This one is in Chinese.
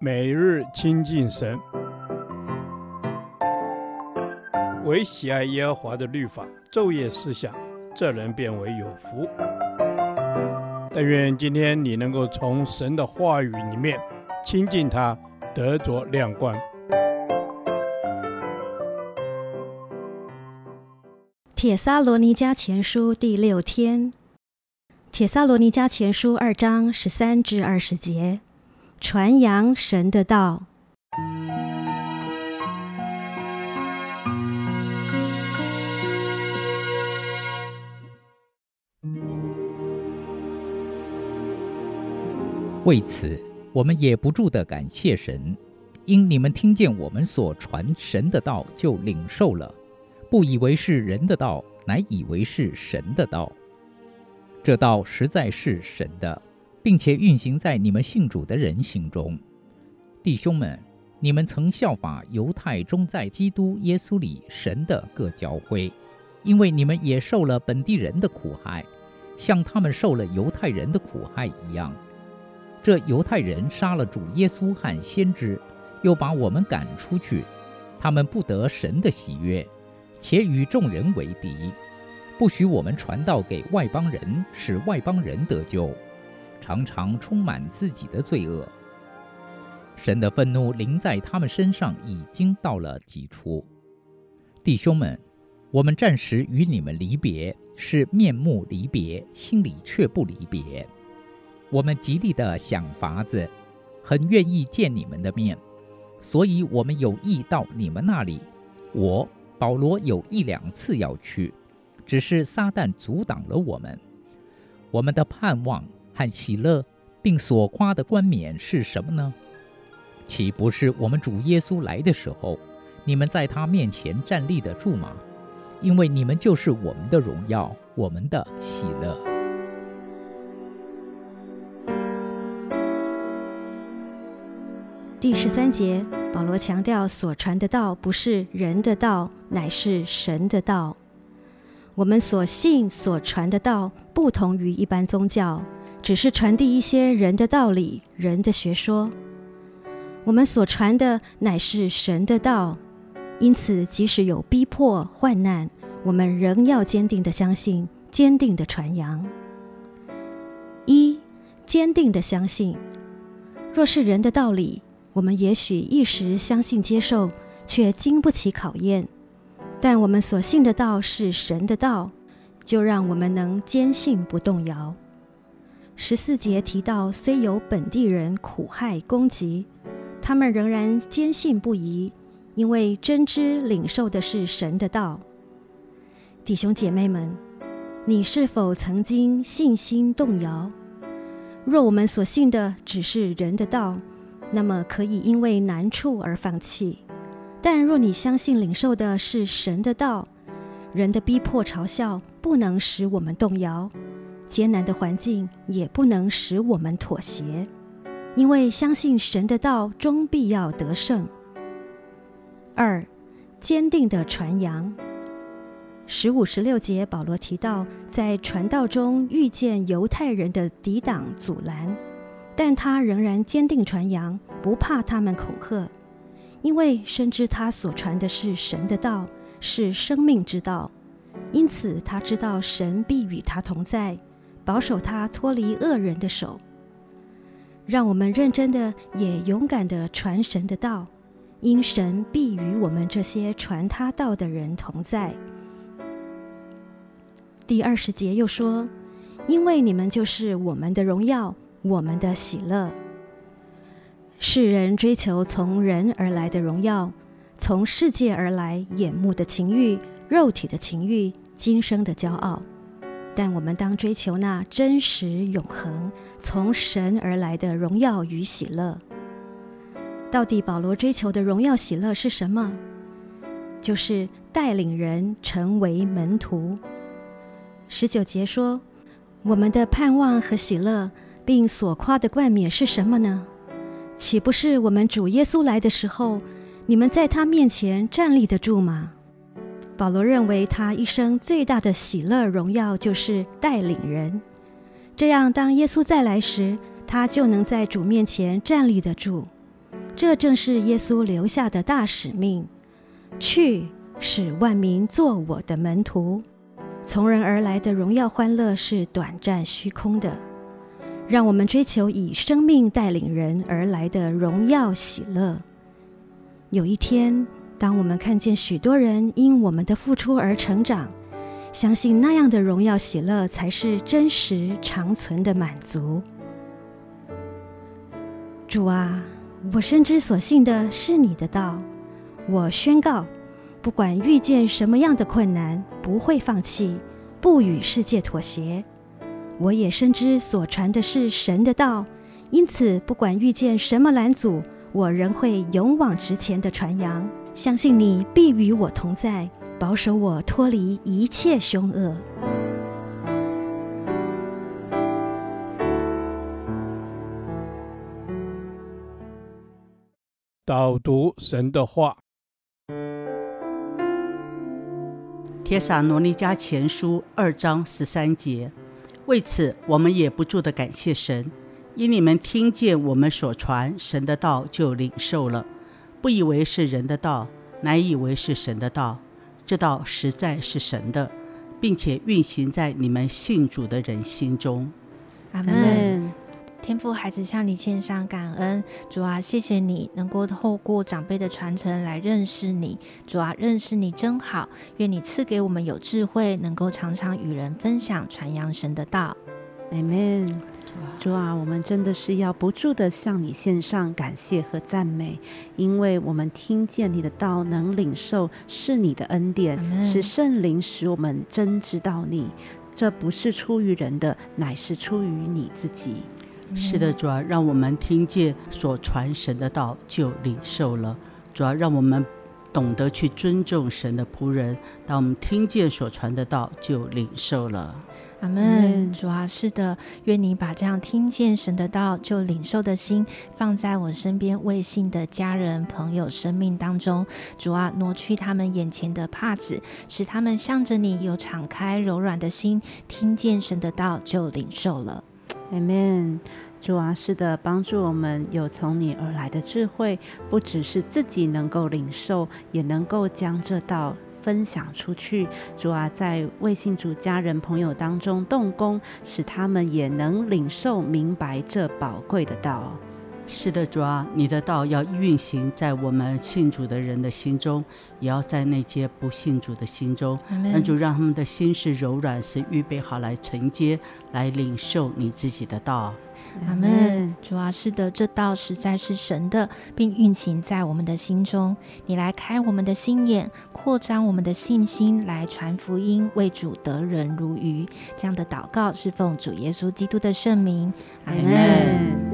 每日亲近神，唯喜爱耶和华的律法，昼夜思想，这人便为有福。但愿今天你能够从神的话语里面亲近他，得着亮光。铁萨罗尼迦前书第六天，铁萨罗尼迦前书二章十三至二十节。传扬神的道。为此，我们也不住的感谢神，因你们听见我们所传神的道，就领受了，不以为是人的道，乃以为是神的道。这道实在是神的。并且运行在你们信主的人心中，弟兄们，你们曾效法犹太中在基督耶稣里神的各教会，因为你们也受了本地人的苦害，像他们受了犹太人的苦害一样。这犹太人杀了主耶稣和先知，又把我们赶出去，他们不得神的喜悦，且与众人为敌，不许我们传道给外邦人，使外邦人得救。常常充满自己的罪恶，神的愤怒临在他们身上，已经到了极处。弟兄们，我们暂时与你们离别，是面目离别，心里却不离别。我们极力的想法子，很愿意见你们的面，所以我们有意到你们那里。我保罗有一两次要去，只是撒旦阻挡了我们。我们的盼望。和喜乐，并所夸的冠冕是什么呢？岂不是我们主耶稣来的时候，你们在他面前站立得住吗？因为你们就是我们的荣耀，我们的喜乐。第十三节，保罗强调所传的道不是人的道，乃是神的道。我们所信所传的道，不同于一般宗教。只是传递一些人的道理、人的学说。我们所传的乃是神的道，因此即使有逼迫、患难，我们仍要坚定的相信，坚定的传扬。一、坚定的相信。若是人的道理，我们也许一时相信接受，却经不起考验；但我们所信的道是神的道，就让我们能坚信不动摇。十四节提到，虽有本地人苦害攻击，他们仍然坚信不疑，因为真知领受的是神的道。弟兄姐妹们，你是否曾经信心动摇？若我们所信的只是人的道，那么可以因为难处而放弃；但若你相信领受的是神的道，人的逼迫嘲笑不能使我们动摇。艰难的环境也不能使我们妥协，因为相信神的道终必要得胜。二，坚定的传扬。十五、十六节，保罗提到在传道中遇见犹太人的抵挡阻拦，但他仍然坚定传扬，不怕他们恐吓，因为深知他所传的是神的道，是生命之道，因此他知道神必与他同在。保守他脱离恶人的手，让我们认真的也勇敢的传神的道，因神必与我们这些传他道的人同在。第二十节又说：“因为你们就是我们的荣耀，我们的喜乐。世人追求从人而来的荣耀，从世界而来眼目的情欲、肉体的情欲、今生的骄傲。”但我们当追求那真实永恒、从神而来的荣耀与喜乐。到底保罗追求的荣耀喜乐是什么？就是带领人成为门徒。十九节说：“我们的盼望和喜乐，并所夸的冠冕是什么呢？岂不是我们主耶稣来的时候，你们在他面前站立得住吗？”保罗认为，他一生最大的喜乐荣耀就是带领人，这样当耶稣再来时，他就能在主面前站立得住。这正是耶稣留下的大使命：去，使万民做我的门徒。从人而来的荣耀欢乐是短暂虚空的，让我们追求以生命带领人而来的荣耀喜乐。有一天，当我们看见许多人因我们的付出而成长，相信那样的荣耀喜乐才是真实长存的满足。主啊，我深知所信的是你的道，我宣告，不管遇见什么样的困难，不会放弃，不与世界妥协。我也深知所传的是神的道，因此不管遇见什么拦阻，我仍会勇往直前的传扬。相信你必与我同在，保守我脱离一切凶恶。导读神的话，《帖撒罗尼迦前书》二章十三节。为此，我们也不住的感谢神，因你们听见我们所传神的道，就领受了，不以为是人的道，乃以为是神的道。这道实在是神的，并且运行在你们信主的人心中。阿门。天父，孩子向你献上感恩，主啊，谢谢你能够透过长辈的传承来认识你，主啊，认识你真好，愿你赐给我们有智慧，能够常常与人分享传扬神的道。阿门。主啊，我们真的是要不住的向你献上感谢和赞美，因为我们听见你的道，能领受是你的恩典，是圣灵使我们真知道你，这不是出于人的，乃是出于你自己。是的，主啊，让我们听见所传神的道就领受了。主啊让我们懂得去尊重神的仆人。当我们听见所传的道就领受了。阿门。主啊，是的，愿你把这样听见神的道就领受的心放在我身边未信的家人朋友生命当中。主啊，挪去他们眼前的帕子，使他们向着你有敞开柔软的心，听见神的道就领受了。阿门。主啊，是的，帮助我们有从你而来的智慧，不只是自己能够领受，也能够将这道分享出去。主啊，在未信主家人朋友当中动工，使他们也能领受明白这宝贵的道。是的，主啊，你的道要运行在我们信主的人的心中，也要在那些不信主的心中。那就让他们的心是柔软，是预备好来承接，来领受你自己的道。阿门。主啊，是的，这道实在是神的，并运行在我们的心中。你来开我们的心眼，扩张我们的信心，来传福音，为主得人如鱼。这样的祷告是奉主耶稣基督的圣名。阿门。